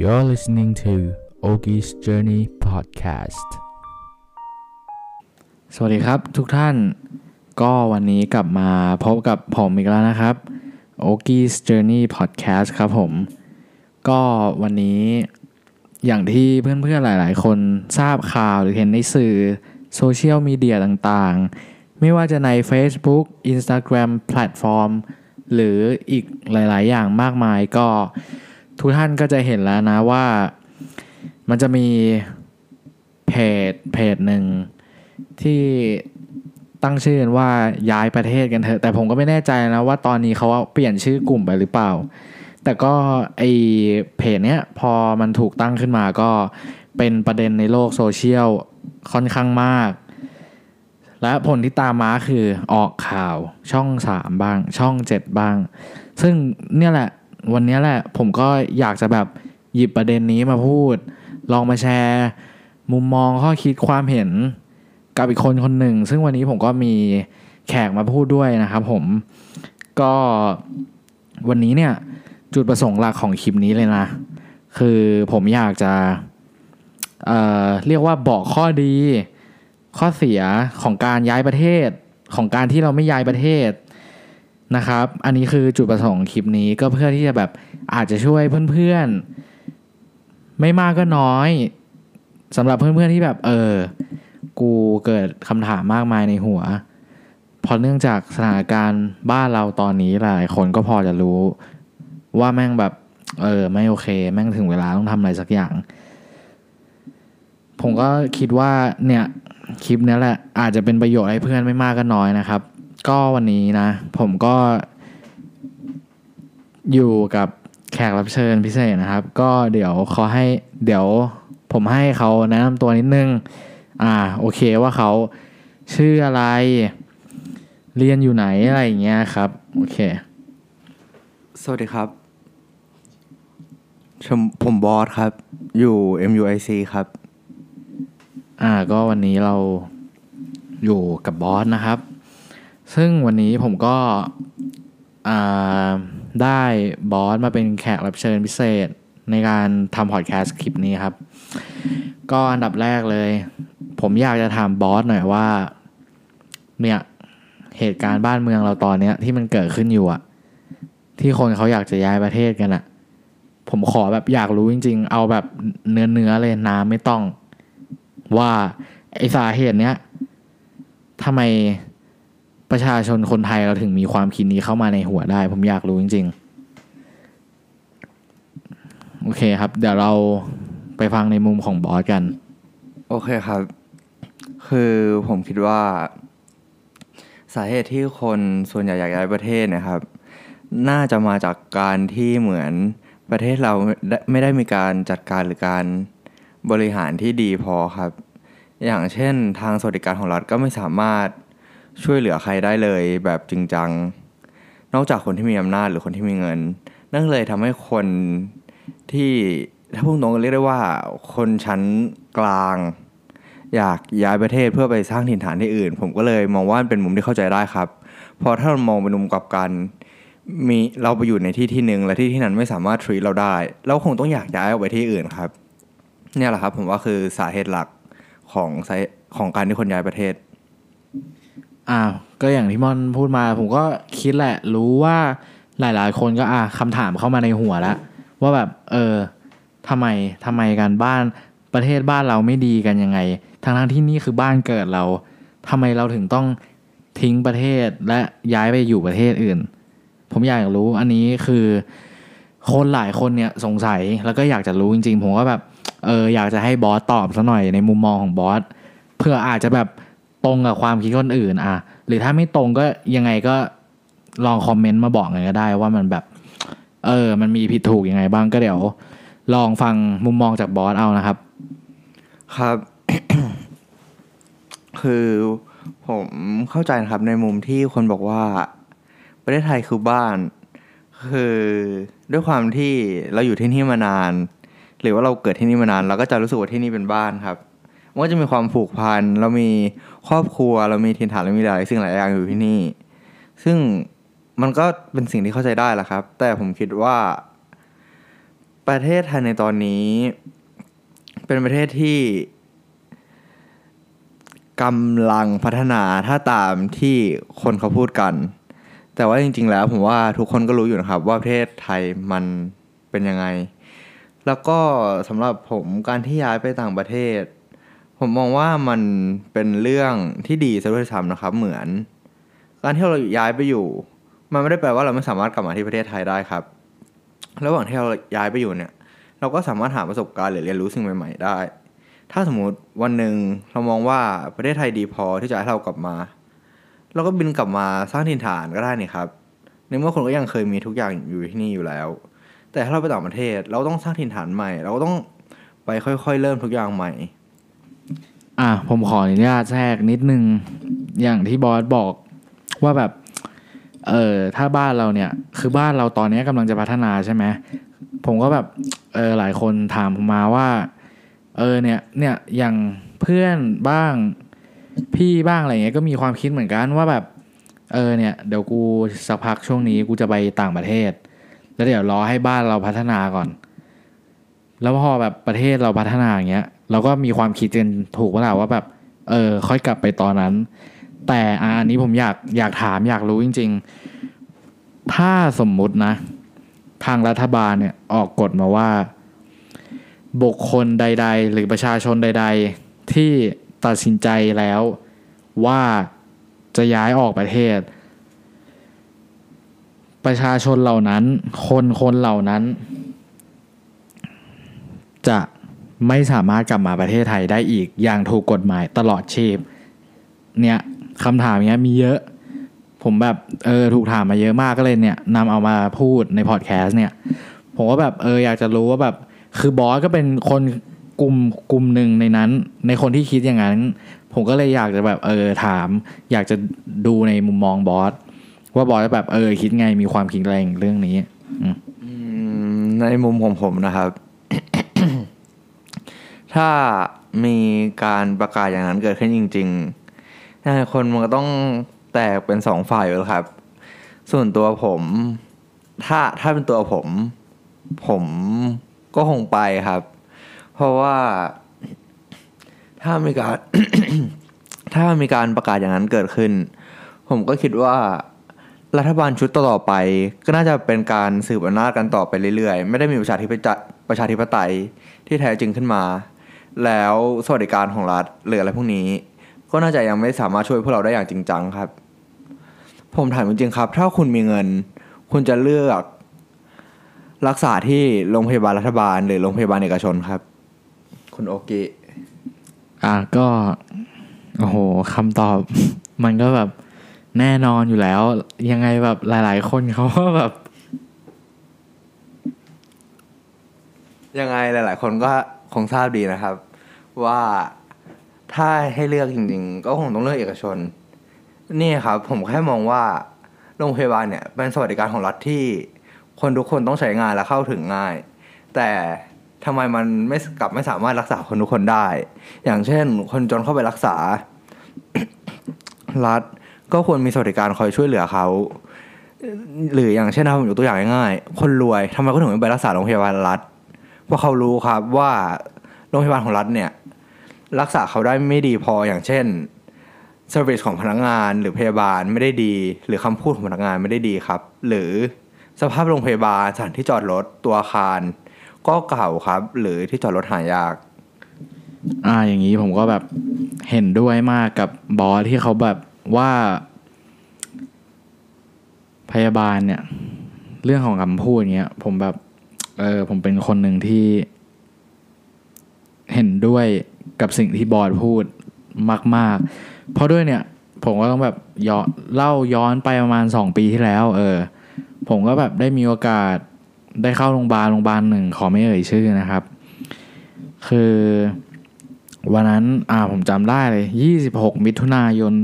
You're listening to Ogi's Journey Podcast สวัสดีครับทุกท่าน ก็วันนี้กลับมาพบกับผมอีกแล้วนะครับ Ogi's Journey Podcast ครับผม ก็วันนี้อย่างที่เพื่อนๆหลายๆ คนทราบข่าวหรือเห็นในสื่อโซเชียลมีเดียต่างๆ ไม่ว่าจะใน Facebook Instagram แพลตฟอร์มหรืออีกหลาย ๆ อย่างมากมายก็ ทุกท่านก็จะเห็นแล้วนะว่ามันจะมีเพจเพจหนึ่งที่ตั้งชื่อว่าย้ายประเทศกันเถอะ แต่ผมก็ไม่แน่ใจนะว่าตอนนี้เขาเปลี่ยนชื่อกลุ่มไปหรือเปล่า แต่ก็ไอเพจเนี้ยพอมันถูกตั้งขึ้นมาก็เป็นประเด็นในโลกโซเชียลค่อนข้างมาก และผลที่ตามมาคือออกข่าวช่องสามบ้าง ช่องเจ็ดบ้าง ซึ่งเนี่ยแหละ วันนี้แหละ ผมก็อยากจะแบบหยิบประเด็นนี้มาพูด ลองมาแชร์ มุมมองข้อคิดความเห็นกับอีกคนคนหนึ่ง ซึ่งวันนี้ผมก็มีแขกมาพูดด้วยนะครับผมก็วันนี้เนี่ยจุดประสงค์หลักของคลิปนี้เลยนะ คือผมอยากจะเเรียกว่าบอกข้อดี ข้อเสียของการย้ายประเทศของการที่เราไม่ย้ายประเทศ นะครับ อันนี้คือจุดประสงค์คลิปนี้ก็เพื่อที่จะแบบอาจจะช่วยเพื่อนๆ ไม่มากก็น้อยสำหรับเพื่อนๆที่แบบ เออ กูเกิดคำถามมากมายในหัวพราะเนื่องจากสถานการณ์บ้านเราตอนนี้หลายคนก็พอจะรู้ ว่าแม่งแบบ เออ ไม่โอเค แม่งถึงเวลาต้องทำอะไรสักอย่าง ผมก็คิดว่าเนี่ยคลิปนี้แหละอาจจะเป็นประโยชน์ให้เพื่อนไม่มากก็น้อยนะครับ ก็วันนี้นะ ผมก็อยู่กับแขกรับเชิญพิเศษนะครับ ก็เดี๋ยวเขาให้เดี๋ยวผมให้เขาแนะนำตัวนิดนึง อ่าโอเคว่าเขาชื่ออะไร เรียนอยู่ไหนอะไรอย่างเงี้ยครับ โอเค สวัสดีครับผมผมบอสครับ อยู่ MUIC ครับ อ่าก็วันนี้เราอยู่กับบอสนะครับ ซึ่งวันนี้ผมก็ได้บอสมาเป็นแขกรับเชิญพิเศษในการทำพอดแคสต์คลิปนี้ครับ ก็อันดับแรกเลย ผมอยากจะถามบอสหน่อยว่า เนี่ยเหตุการณ์บ้านเมืองเราตอนเนี้ยที่มันเกิดขึ้นอยู่อะที่คนเขาอยากจะย้ายประเทศกันอะผมขอแบบอยากรู้จริง ๆ เอาแบบเนื้อเนื้อๆเลยน้ำไม่ต้อง ว่าไอสาเหตุเนี้ยทำไม ประชาชนคนไทยเราถึงมีความคิดนี้เข้ามาในหัวได้ ผมอยากรู้จริง ๆ โอเคครับ เดี๋ยวเราไปฟังในมุมของบอสกัน โอเคครับ คือผมคิดว่า สาเหตุที่คนส่วนใหญ่อยากย้ายประเทศนะครับ น่าจะมาจากการที่เหมือนประเทศเราไม่ไม่ได้มีการจัดการหรือการบริหารที่ดีพอครับ อย่างเช่นทางสวัสดิการของรัฐก็ไม่สามารถ ช่วยเหลือใครได้เลยแบบจริงจัง นอกจากคนที่มีอำนาจหรือคนที่มีเงิน นั่นเลยทำให้คนที่ถ้าพูดตรงๆเรียกได้ว่าคนชั้นกลาง อยากย้ายประเทศเพื่อไปสร้างถิ่นฐานที่อื่น ผมก็เลยมองว่าเป็นมุมที่เข้าใจได้ครับเพราะถ้าเรามองเป็นมุมกลับกันมีเราไปอยู่ในที่ที่หนึ่งและที่ที่นั้นไม่สามารถทรีเราได้ เราคงต้องอยากย้ายออกไปที่อื่นครับ เนี่ยแหละครับผมว่าคือสาเหตุหลักของของการที่คนย้ายประเทศ อ้าวก็อย่างที่มอนพูดมา ผมก็คิดแหละ รู้ว่าหลาย ๆ คนก็อะคำถามเข้ามาในหัวแล้วว่าแบบ เออทำไมทำไมกันบ้านประเทศบ้านเราไม่ดีกันยังไงทั้งทั้งที่นี่คือบ้านเกิดเราทำไมเราถึงต้องทิ้งประเทศและย้ายไปอยู่ประเทศอื่น ผมอยากรู้อันนี้คือ คนหลายคนเนี่ยสงสัยแล้วก็อยากจะรู้จริง ๆ ผมก็แบบเอออยากจะให้บอสตอบซะหน่อยในมุมมองของบอสเพื่ออาจจะแบบ ตรงกับความคิดคนอื่นอะ หรือถ้าไม่ตรงก็ยังไงก็ลองคอมเมนต์มาบอกกันก็ได้ว่ามันแบบ เออ มันมีผิดถูกยังไงบ้างก็เดี๋ยว ลองฟังมุมมองจากบอสเอานะครับ ครับ คือผมเข้าใจนะครับในมุมที่คนบอกว่า ประเทศไทยคือบ้าน คือด้วยความที่เราอยู่ที่นี่มานาน หรือว่าเราเกิดที่นี่มานาน เราก็จะรู้สึกว่าที่นี่เป็นบ้านครับ มันก็จะมีความผูกพันเรามีครอบครัวเรามีถิ่นฐานเรามีหลายสิ่งหลายอย่างอยู่ที่นี่ ซึ่งมันก็เป็นสิ่งที่เข้าใจได้แหละครับ แต่ผมคิดว่า ประเทศไทยในตอนนี้ เป็นประเทศที่กำลังพัฒนาถ้าตามที่คนเขาพูดกัน แต่ว่าจริง ๆ แล้วผมว่าทุกคนก็รู้อยู่นะครับ ว่าประเทศไทยมันเป็นยังไง แล้วก็สำหรับผมการที่ย้ายไปต่างประเทศ ผมมองว่ามันเป็นเรื่องที่ดีซะด้วยซ้ำนะครับ เหมือน การที่เราย้ายไปอยู่ มันไม่ได้แปลว่าเราไม่สามารถกลับมาที่ประเทศไทยได้ครับ ระหว่างที่เราย้ายไปอยู่เนี่ย เราก็สามารถหาประสบการณ์หรือเรียนรู้สิ่งใหม่ ๆ ได้ ถ้าสมมติวันหนึ่งเรามองว่าประเทศไทยดีพอที่จะให้เรากลับมา เราก็บินกลับมาสร้างถิ่นฐานก็ได้นี่ครับในเมื่อคนก็ยังเคยมีทุกอย่างอยู่ที่นี่อยู่แล้ว แต่ถ้าเราไปต่างประเทศ เราต้องสร้างถิ่นฐานใหม่ เราก็ต้องไปค่อย ๆ เริ่มทุกอย่างใหม่ อะผมขออนุญาตแทรกนิดนึง อย่างที่บอสบอกว่าแบบ เออถ้าบ้านเราเนี่ย คือบ้านเราตอนนี้กำลังจะพัฒนาใช่ไหมผมก็แบบเออหลายคนถามผมมาว่า เออเนี่ยเนี่ยอย่างเพื่อนบ้างพี่บ้างอะไรเงี้ยก็มีความคิดเหมือนกันว่าแบบ เออเนี่ย เดี๋ยวกูสักพักช่วงนี้กูจะไปต่างประเทศ แล้วเดี๋ยวรอให้บ้านเราพัฒนาก่อน แล้วพอแบบประเทศเราพัฒนาอย่างเงี้ย เราก็มีความคิดกันถูกว่าแหละว่าแบบ เออ ค่อยกลับไปตอนนั้น แต่อะอันนี้ผมอยากอยากถามอยากรู้จริง ๆ ถ้าสมมุตินะ ทางรัฐบาลเนี่ยออกกฎมาว่า บุคคลใด ๆ หรือประชาชนใด ๆ ที่ตัดสินใจแล้วว่าจะย้ายออกประเทศ ประชาชนเหล่านั้น คนคนเหล่านั้น จะ ไม่สามารถกลับมาประเทศไทยได้อีกอย่างถูกกฎหมายตลอดชีพ เนี่ยคำถามเนี้ยมีเยอะ ผมแบบเออถูกถามมาเยอะมากก็เลยเนี่ยนำเอามาพูดในพอดแคสต์เนี่ย ผมก็แบบเอออยากจะรู้ว่าแบบ คือบอสก็เป็นคนกลุ่มกลุ่มหนึ่งในนั้น ในคนที่คิดอย่างนั้น ผมก็เลยอยากจะแบบเออถาม อยากจะดูในมุมมองบอสว่าบอสแบบเออคิดไงมีความคิดอะไรเรื่องนี้อืมในมุมของผมนะครับ ถ้ามีการประกาศอย่างนั้นเกิดขึ้นจริงๆคนมันก็ต้องแตกเป็นสองฝ่ายอยู่แล้วครับ ส่วนตัวผม ถ้าถ้าเป็นตัวผม ผมก็คงไปครับ เพราะว่าถ้ามีการถ้ามีการประกาศอย่างนั้นเกิดขึ้น ผมก็คิดว่ารัฐบาลชุดต่อไป ก็น่าจะเป็นการสืบอำนาจกันต่อไปเรื่อยๆ ไม่ได้มีประชาธิปไตยประชาธิปไตยที่แท้จริงขึ้นมา แล้วสวัสดิการของรัฐหรืออะไรพวกนี้ ก็น่าจะยังไม่สามารถช่วยพวกเราได้อย่างจริงจังครับ ผมถามจริงๆครับ ถ้าคุณมีเงิน คุณจะเลือก รักษาที่โรงพยาบาลรัฐบาล หรือโรงพยาบาลเอกชนครับ คุณโอกิอะก็โอ้โหคำตอบ มันก็แบบแน่นอนอยู่แล้ว ยังไงแบบหลาย ๆ คนเขาก็แบบ ยังไงหลาย ๆ คนก็คงทราบดีนะครับ ว่าถ้าให้เลือกจริงๆ ก็คงต้องเลือกเอกชน นี่ครับผมแค่มองว่าโรงพยาบาลเนี่ยเป็นสวัสดิการของรัฐที่คนทุกคนต้องใช้งานและเข้าถึงง่าย แต่ทำไมมันไม่กลับไม่สามารถรักษาคนทุกคนได้ อย่างเช่น คนจนเข้าไปรักษา รัฐก็ควรมีสวัสดิการคอยช่วยเหลือเขาหรืออย่างเช่นนะผมยกตัวอย่างง่ายๆคนรวยทำไมก็ถึงไม่ไปรักษาโรงพยาบาลรัฐเพราะเขารู้ครับว่าโรงพยาบาลของรัฐเนี่ย รักษาเขาได้ไม่ดีพออย่างเช่น service ของพนักงานหรือพยาบาลไม่ได้ดี หรือคำพูดของพนักงานไม่ได้ดีครับ หรือสภาพโรงพยาบาลสถานที่จอดรถตัวอาคาร ก็เก่าครับ หรือที่จอดรถหายาก อ่าอย่างนี้ผมก็แบบเห็นด้วยมากกับ boss ที่เขาแบบว่า พยาบาลเนี่ย เรื่องของคำพูดเนี้ย ผมแบบ เออผมเป็นคนหนึ่งที่ เห็นด้วย กับสิ่งที่บอสพูดมาก ๆ เพราะด้วยเนี่ย ผมก็ต้องแบบย้อนเล่าย้อนไปประมาณสองปีที่แล้ว เออ ผมก็แบบได้มีโอกาสได้เข้าโรงพยาบาลโรงพยาบาลหนึ่งขอไม่เอ่ยชื่อนะครับ คือวันนั้นอ่าผมจำได้เลยยี่สิบหกมิถุนายน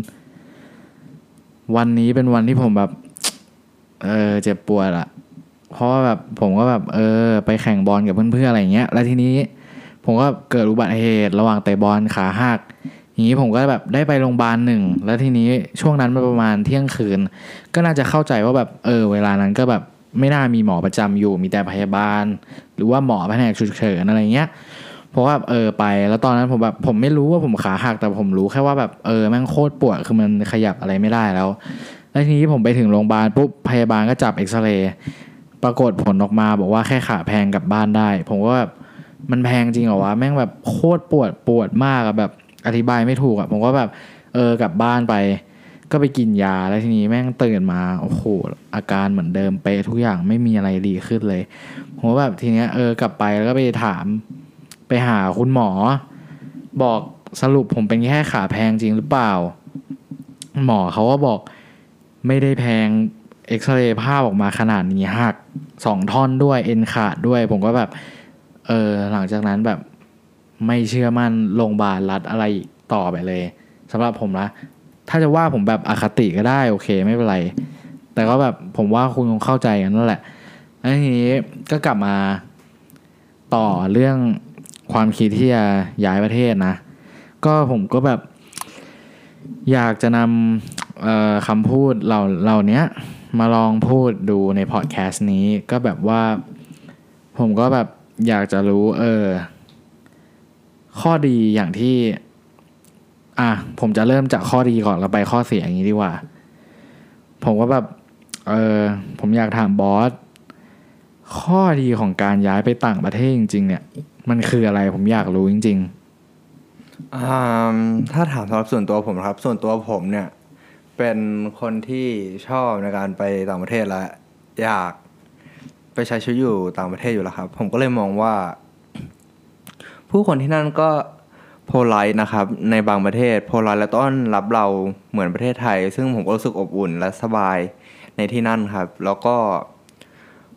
วันนี้เป็นวันที่ผมแบบ เออเจ็บปวดอะเพราะว่าแบบผมก็แบบ เออ ไปแข่งบอลกับเพื่อนๆอะไรเงี้ย แล้วทีนี้ ผมก็เกิดอุบัติเหตุระหว่างเตะบอลขาหักอย่างนี้ผมก็แบบได้ไปโรงพยาบาลหนึ่งแล้วทีนี้ช่วงนั้นมันประมาณเที่ยงคืน ก็น่าจะเข้าใจว่าแบบเออเวลานั้นก็แบบไม่น่ามีหมอประจำอยู่มีแต่พยาบาล หรือว่าหมอแผนกฉุกเฉินอะไรเงี้ยเพราะว่าเออไป แล้วตอนนั้นผมแบบผมไม่รู้ว่าผมขาหักแต่ผมรู้แค่ว่าแบบเออแม่งโคตรปวดคือมันขยับอะไรไม่ได้แล้วแล้วทีนี้ผมไปถึงโรงพยาบาลปุ๊บพยาบาลก็จับเอ็กซเรย์ปรากฏผลออกมาบอกว่าแค่ขาแพงกลับบ้านได้ ผมก็แบบ มันแพงจริงเหรอวะแม่งแบบโคตรปวดปวดมากอะแบบอธิบายไม่ถูกอะผมก็แบบเออกลับบ้านไป ก็ไปกินยาแล้วทีนี้แม่งตื่นมาโอ้โหอาการเหมือนเดิมเป๊ะทุกอย่างไม่มีอะไรดีขึ้นเลยผมก็แบบทีเนี้ยเออกลับไปแล้วก็ไปถามไปหาคุณหมอ บอกสรุปผมเป็นแค่ขาแพงจริงหรือเปล่า หมอเขาก็บอกไม่ได้แพงเอ็กซเรย์ภาพออกมาขนาดนี้หักสองท่อนด้วยเอ็นขาดด้วย ผมก็แบบ เออหลังจากนั้นแบบไม่เชื่อมั่นโรงพยาบาลรัฐอะไรต่อไปเลยสำหรับผมนะถ้าจะว่าผมแบบอคติก็ได้โอเคไม่เป็นไร แต่ก็แบบผมว่าคุณคงเข้าใจกันนั่นแหละแล้วทีนี้ก็กลับมาต่อเรื่องความคิดที่จะย้ายประเทศนะ ก็ผมก็แบบ อยากจะนำคำพูดเหล่าเหล่านี้มาลองพูดดูในพอดแคสต์นี้ก็แบบว่า ผมก็แบบ อยากจะรู้เออข้อดีอย่างที่ อะผมจะเริ่มจากข้อดีก่อนแล้วไปข้อเสียอย่างนี้ดีกว่า ผมก็แบบเออผมอยากถามบอสข้อดีของการย้ายไปต่างประเทศจริง ๆ เนี่ย มันคืออะไรผมอยากรู้จริงอ่าถ้าถามสำหรับส่วนตัวผมครับ ส่วนตัวผมเนี่ย เป็นคนที่ชอบในการไปต่างประเทศและอยาก ไปใช้ชีวิตอยู่ต่างประเทศอยู่แล้วครับ ผมก็เลยมองว่า ผู้คนที่นั่นก็โพล i ์นะครับ ในบางประเทศโพล i ์และต้อนรับเราเหมือนประเทศไทย ซึ่งผมก็รู้สึกอบอุ่นและสบายในที่นั่นครับ แล้วก็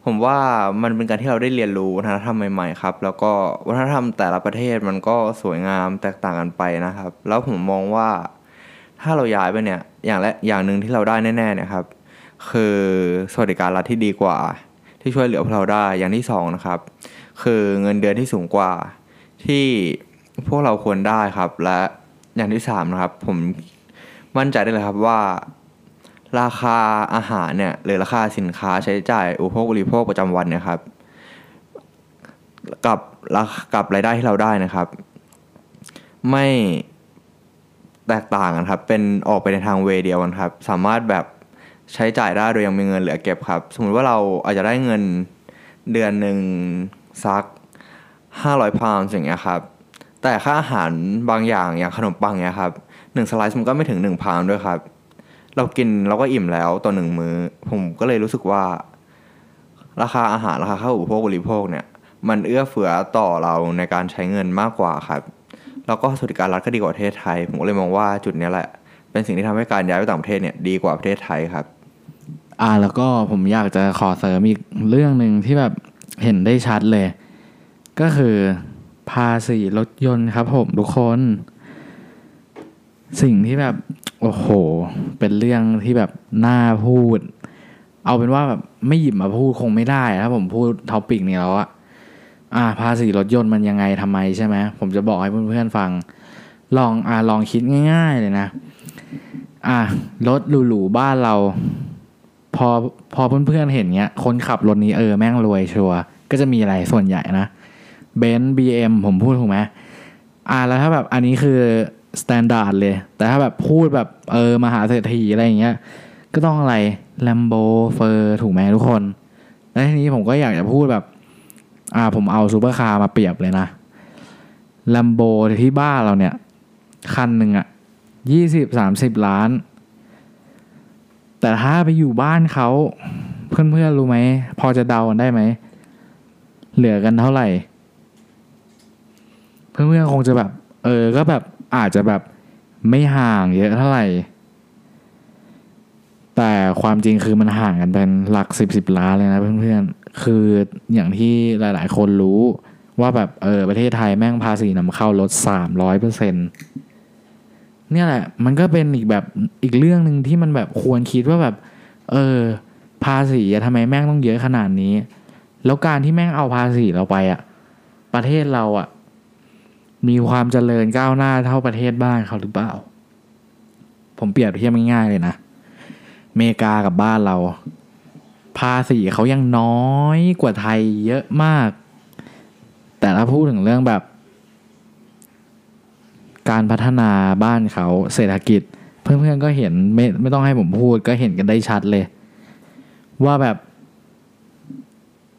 ผมว่ามันเป็นการที่เราได้เรียนรู้วัฒนธรรมใหม่ๆครับ แล้วก็วัฒนธรรมแต่ละประเทศมันก็สวยงามแตกต่างกันไปนะครับ แล้วผมมองว่าถ้าเราย้ายไปเนี่ยอย่างและอย่างหนึ่งที่เราได้แน่ๆเนี่ยครับคือสวัสดิการรัฐที่ดีกว่า ที่ช่วยเหลือพวกเราได้อย่างที่สองนะครับคือเงินเดือนที่สูงกว่าที่พวกเราควรได้ครับ และอย่างที่สามนะครับผมมั่นใจได้เลยครับว่า ราคาอาหารเนี่ยหรือราคาสินค้าใช้จ่ายอุปโภคบริโภคประจำวันนี่ยครับ กับรากับรายได้ที่เราได้นะครับ ไม่แตกต่างกันครับ เป็นออกไปในทางเวเดียวกันครับ สามารถแบบ ใช้จ่ายได้โดยยังมีเงินเหลือเก็บครับ สมมุติว่าเราอาจจะได้เงินเดือนหนึ่งสักห้าร้อยพาวน์อย่างเงี้ยครับ แต่ค่าอาหารบางอย่างอย่างขนมปังเนี้ยครับหนึ่งสไลซ์มันก็ไม่ถึงหนึ่งพาวน์ด้วยครับ เรากินเราก็อิ่มแล้วต่อหนึ่งมือ้อ ผมก็เลยรู้สึกว่า ราคาอาหารราคาข้าวอุปโภคบริโภคเนี่ย มันเอื้อเฟื้อต่อเราในการใช้เงินมากกว่าครับ แล้วก็สวัสดิการรัฐก็ดีกว่าประเทศไทย ผมก็เลยมองว่าจุดนี้แหละ เป็นสิ่งที่ทำให้การย้ายไปต่างประเทศเนี่ยดีกว่าประเทศไทยครับ อ่าแล้วก็ผมอยากจะขอเสริมอีกเรื่องหนึ่งที่แบบเห็นได้ชัดเลย ก็คือภาษีรถยนต์ครับผมทุกคน สิ่งที่แบบ โอ้โห เป็นเรื่องที่แบบน่าพูด เอาเป็นว่าแบบไม่หยิบมาพูดคงไม่ได้ถ้าผมพูดท็อปิกนี้แล้วอะอ่า ภาษีรถยนต์มันยังไงทำไมใช่ไหมผมจะบอกให้เพื่อนๆฟัง ลองอ่าลองคิดง่าย ๆ เลยนะ อ่ารถหรูๆบ้านเรา พอพอเพื่อนๆเห็นเงี้ยคนขับรถนี้เออแม่งรวยชัวร์ก็จะมีอะไรส่วนใหญ่นะเบนซ์บีเอ็มผมพูดถูกไหมอ่าแล้วถ้าแบบอันนี้คือ standard เลย แต่ถ้าแบบพูดแบบเออมหาเศรษฐีอะไรอย่างเงี้ย ก็ต้องอะไรแลมโบเฟอร์ถูกไหมทุกคน แล้วทีนี้ผมก็อยากจะพูดแบบ อ่าผมเอาซูเปอร์คาร์มาเปรียบเลยนะแลมโบที่บ้านเราเนี่ย คันหนึ่งอะยี่สิบสามสิบล้าน แต่ถ้าไปอยู่บ้านเขาเพื่อนๆรู้ไหม พอจะเดากันได้ไหม เหลือกันเท่าไหร่ เพื่อนๆคงจะแบบ เออ ก็แบบอาจจะแบบไม่ห่างเยอะเท่าไหร่ แต่ความจริงคือมันห่างกันเป็นหลักสิบสิบล้านเลยนะเพื่อนๆ คืออย่างที่หลายๆ คนรู้ว่าแบบเออประเทศไทยแม่งภาษีนำเข้าลดสามร้อยเปอร์เซ็นต์ เนี่ยแหละ มันก็เป็นอีกแบบอีกเรื่องหนึ่งที่มันแบบควรคิดว่าแบบ เออ ภาษีอะทำไมแม่งต้องเยอะขนาดนี้ แล้วการที่แม่งเอาภาษีเราไปอะประเทศเราอะมีความเจริญก้าวหน้าเท่าประเทศบ้านเขาหรือเปล่า ผมเปรียบเทียบง่ายๆเลยนะเมกากับบ้านเรา ภาษีเขายังน้อยกว่าไทยเยอะมาก แต่ถ้าพูดถึงเรื่องแบบ การพัฒนาบ้านเขาเศรษฐกิจ เพื่อนๆก็เห็นไม่ไม่ต้องให้ผมพูดก็เห็นกันได้ชัดเลย ว่าแบบ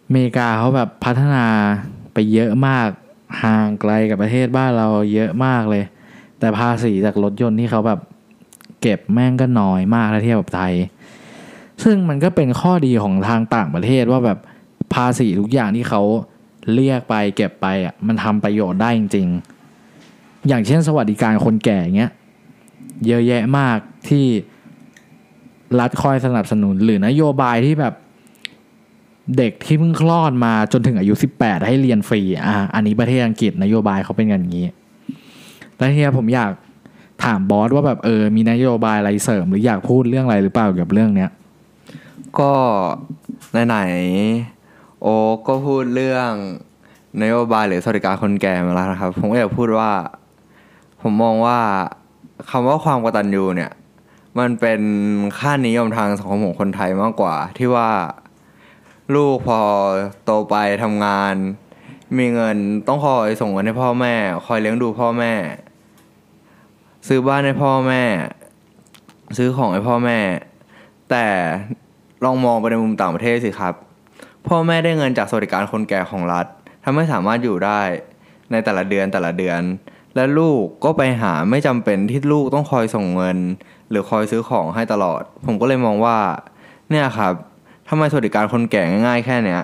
อเมริกาเขาแบบพัฒนาไปเยอะมากห่างไกลกับประเทศบ้านเราเยอะมากเลย แต่ภาษีจากรถยนต์ที่เขาแบบเก็บแม่งก็น้อยมากถ้าเทียบกับไทย ซึ่งมันก็เป็นข้อดีของทางต่างประเทศว่าแบบภาษีทุกอย่างที่เขาเรียกไปเก็บไปอะมันทำประโยชน์ได้จริง ๆ อย่างเช่นสวัสดิการคนแก่เงี้ยเยอะแยะมากที่รัฐคอยสนับสนุน หรือนโยบายที่แบบเด็กที่เพิ่งคลอดมาจนถึงอายุ 18 ให้เรียนฟรีอะอันนี้ประเทศอังกฤษนโยบายเขาเป็นอย่างนี้ แล้วทีนี้ผมอยากถามบอสว่าแบบเออมีนโยบายอะไรเสริม หรืออยากพูดเรื่องอะไรหรือเปล่าเกี่ยวกับเรื่องเนี้ยก็ไหนๆโอคก็พูดเรื่องนโยบายหรือสวัสดิการคนแก่มาแล้วนะครับ ผมก็อยากพูดว่า ผมมองว่าคำว่าความกตัญญูเนี่ย มันเป็นค่านิยมทางสังคมของคนไทยมากกว่า ที่ว่าลูกพอโตไปทำงาน มีเงินต้องคอยส่งเงินให้พ่อแม่ คอยเลี้ยงดูพ่อแม่ ซื้อบ้านให้พ่อแม่ ซื้อของให้พ่อแม่ แต่ลองมองไปในมุมต่างประเทศสิครับ พ่อแม่ได้เงินจากสวัสดิการคนแก่ของรัฐทำให้สามารถอยู่ได้ในแต่ละเดือนแต่ละเดือน และลูกก็ไปหาไม่จำเป็นที่ลูกต้องคอยส่งเงิน หรือคอยซื้อของให้ตลอด ผมก็เลยมองว่า เนี่ยครับทำไมสวัสดิการคนแก่ง่ายๆแค่เนี้ย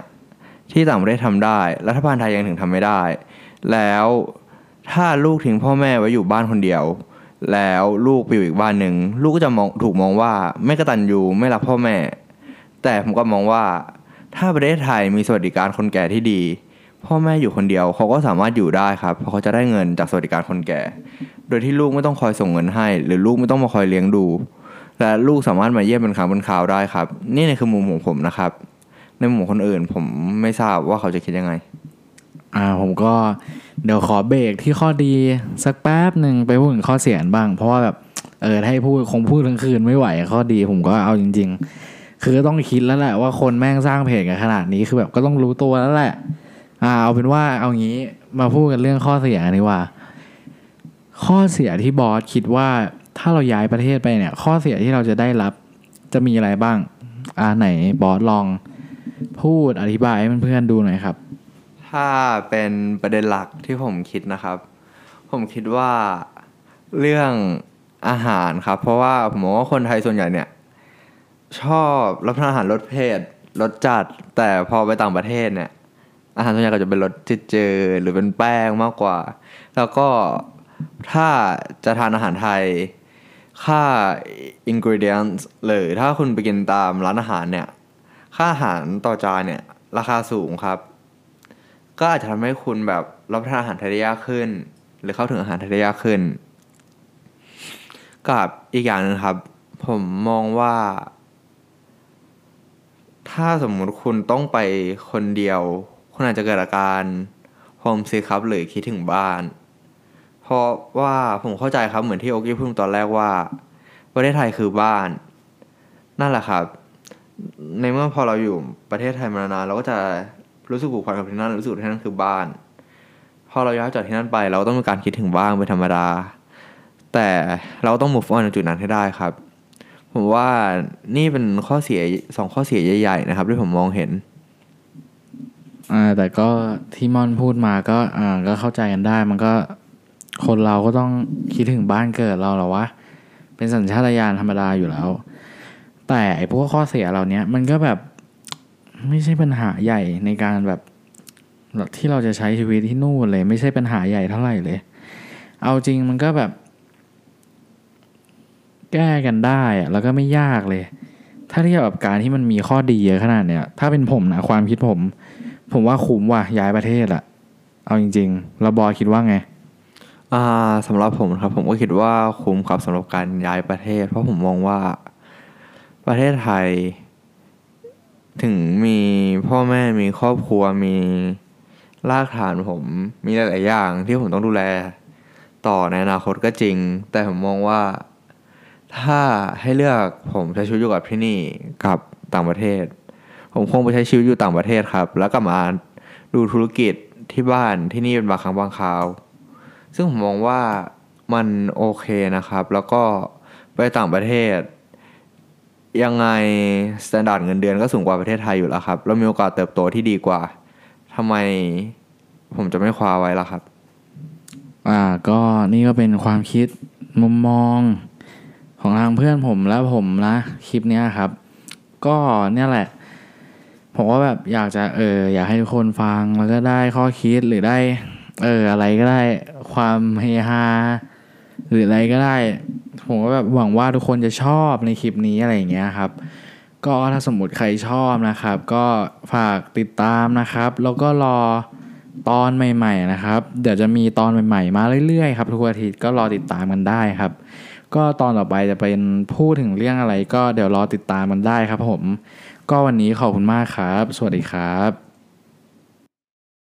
ที่ต่างประเทศทำได้ รัฐบาลไทยยังถึงทำไม่ได้ แล้วถ้าลูกทิ้งพ่อแม่ไว้อยู่บ้านคนเดียว แล้วลูกไปอยู่อีกบ้านหนึ่งลูกก็จะมองถูกมองว่าไม่กระตันยูไม่รักพ่อแม่ แต่ผมก็มองว่า ถ้าประเทศไทยมีสวัสดิการคนแก่ที่ดี พ่อแม่อยู่คนเดียวเขาก็สามารถอยู่ได้ครับ เพราะเขาจะได้เงินจากสวัสดิการคนแก่ โดยที่ลูกไม่ต้องคอยส่งเงินให้ หรือลูกไม่ต้องมาคอยเลี้ยงดู และลูกสามารถมาเยี่ยมเป็นครั้งเป็นคราวได้ครับ นี่คือมุมของผมนะครับ ในมุมของคนอื่นผมไม่ทราบว่าเขาจะคิดยังไง อ่าผมก็เดี๋ยวขอเบรกที่ข้อดีสักแป๊บหนึ่งไปพูดถึงข้อเสียบ้าง เพราะว่าแบบเออให้พูดคงพูดทั้งคืนไม่ไหวข้อดีผมก็เอาจริง ๆ คือต้องคิดแล้วแหละว่าคนแม่งสร้างเพจกันขนาดนี้คือแบบก็ต้องรู้ตัวแล้วแหละ อ่าเอาเป็นว่าเอางี้มาพูดกันเรื่องข้อเสียนดีกว่า ข้อเสียที่บอสคิดว่าถ้าเราย้ายประเทศไปเนี่ย ข้อเสียที่เราจะได้รับจะมีอะไรบ้าง อ่าไหนบอสลองพูดอธิบายให้เพื่อนๆดูหน่อยครับ ถ้าเป็นประเด็นหลักที่ผมคิดนะครับ ผมคิดว่าเรื่องอาหารครับ เพราะว่าผมมองว่าคนไทยส่วนใหญ่เนี่ย ชอบรับประทานอาหารรสเผ็ดรสจัด แต่พอไปต่างประเทศเนี่ย อาหารส่วนใหญ่ก็จะเป็นรสจืดๆหรือเป็นแป้งมากกว่า แล้วก็ถ้าจะทานอาหารไทย ค่า ingredients หรือถ้าคุณไปกินตามร้านอาหารเนี่ย ค่าอาหารต่อจานเนี่ย ราคาสูงครับ ก็อาจจะทำให้คุณแบบรับประทานอาหารไทยได้ยากขึ้น หรือเข้าถึงอาหารไทยได้ยากขึ้น กับอีกอย่างหนึงครับ ผมมองว่า ถ้าสมมุติคุณต้องไปคนเดียว คุณอาจจะเกิดอาการโฮมซิกครับหรือคิดถึงบ้าน เพราะว่าผมเข้าใจครับเหมือนที่โอกี้พูดตอนแรกว่าประเทศไทยคือบ้าน นั่นแหละครับ ในเมื่อพอเราอยู่ประเทศไทยมานานเราก็จะรู้สึกผูกพันกับที่นั่นรู้สึกที่นั่นคือบ้าน พอเราย้ายจากที่นั่นไป เราก็ต้องมีการคิดถึงบ้างเป็นธรรมดา แต่เราต้อง move on จากจุดนั้นให้ได้ครับ ผมว่านี่เป็นข้อเสียสองข้อเสียใหญ่ ๆ นะครับที่ผมมองเห็น แต่ก็ที่มอนพูดมาก็อ่าก็เข้าใจกันได้ มันก็คนเราก็ต้องคิดถึงบ้านเกิดเราหรอวะเป็นสัญชาตญาณธรรมดาอยู่แล้ว แต่ไอ้พวกข้อเสียเหล่านี้มันก็แบบไม่ใช่ปัญหาใหญ่ในการแบบที่เราจะใช้ชีวิตที่นู่นเลย ไม่ใช่ปัญหาใหญ่เท่าไหร่เลย เอาจริงมันก็แบบ แก้กันได้อะแล้วก็ไม่ยากเลย ถ้าเทียบกับการที่มันมีข้อดีเยอะขนาดเนี้ยถ้าเป็นผมนะความคิดผม ผมว่าคุ้มว่ะย้ายประเทศอะเอาจริงๆแล้วบอยคิดว่าไงอ่าสำหรับผมครับ ผมก็คิดว่าคุ้มครับสำหรับการย้ายประเทศ เพราะผมมองว่าประเทศไทย ถึงมีพ่อแม่มีครอบครัวมีรากฐานผมมีหลายๆอย่างที่ผมต้องดูแล ต่อในอนาคตก็จริง แต่ผมมองว่า ถ้าให้เลือกผมใช้ชีวิตอยู่กับที่นี่กับต่างประเทศ ผมคงไปใช้ชีวิตอยู่ต่างประเทศครับ แล้วกลับมาดูธุรกิจที่บ้านที่นี่เป็นบางครั้งบางคราว ซึ่งผมมองว่ามันโอเคนะครับ แล้วก็ไปต่างประเทศ ยังไง standard เงินเดือนก็สูงกว่าประเทศไทยอยู่แล้วครับแล้วมีโอกาสเติบโตที่ดีกว่าทำไมผมจะไม่คว้าไว้ล่ะครับ อ่าก็นี่ก็เป็นความคิดมุมมองของทางเพื่อนผมและผมนะคลิปนี้ครับ ก็เนี่ยแหละ ผมว่าแบบอยากจะเอออยากให้ทุกคนฟังแล้วก็ได้ข้อคิดหรือได้ เอออะไรก็ได้ความเฮฮาหรืออะไรก็ได้ ผมก็แบบหวังว่าทุกคนจะชอบในคลิปนี้อะไรอย่างเงี้ยครับ ก็ถ้าสมมติใครชอบนะครับ ก็ฝากติดตามนะครับ แล้วก็รอตอนใหม่ ๆ นะครับ เดี๋ยวจะมีตอนใหม่ๆ มาเรื่อยๆครับทุกอาทิตย์ก็รอติดตามกันได้ครับ ก็ตอนต่อไปจะเป็นพูดถึงเรื่องอะไร ก็เดี๋ยวรอติดตามกันได้ครับผม ก็วันนี้ขอบคุณมากครับ สวัสดีครับ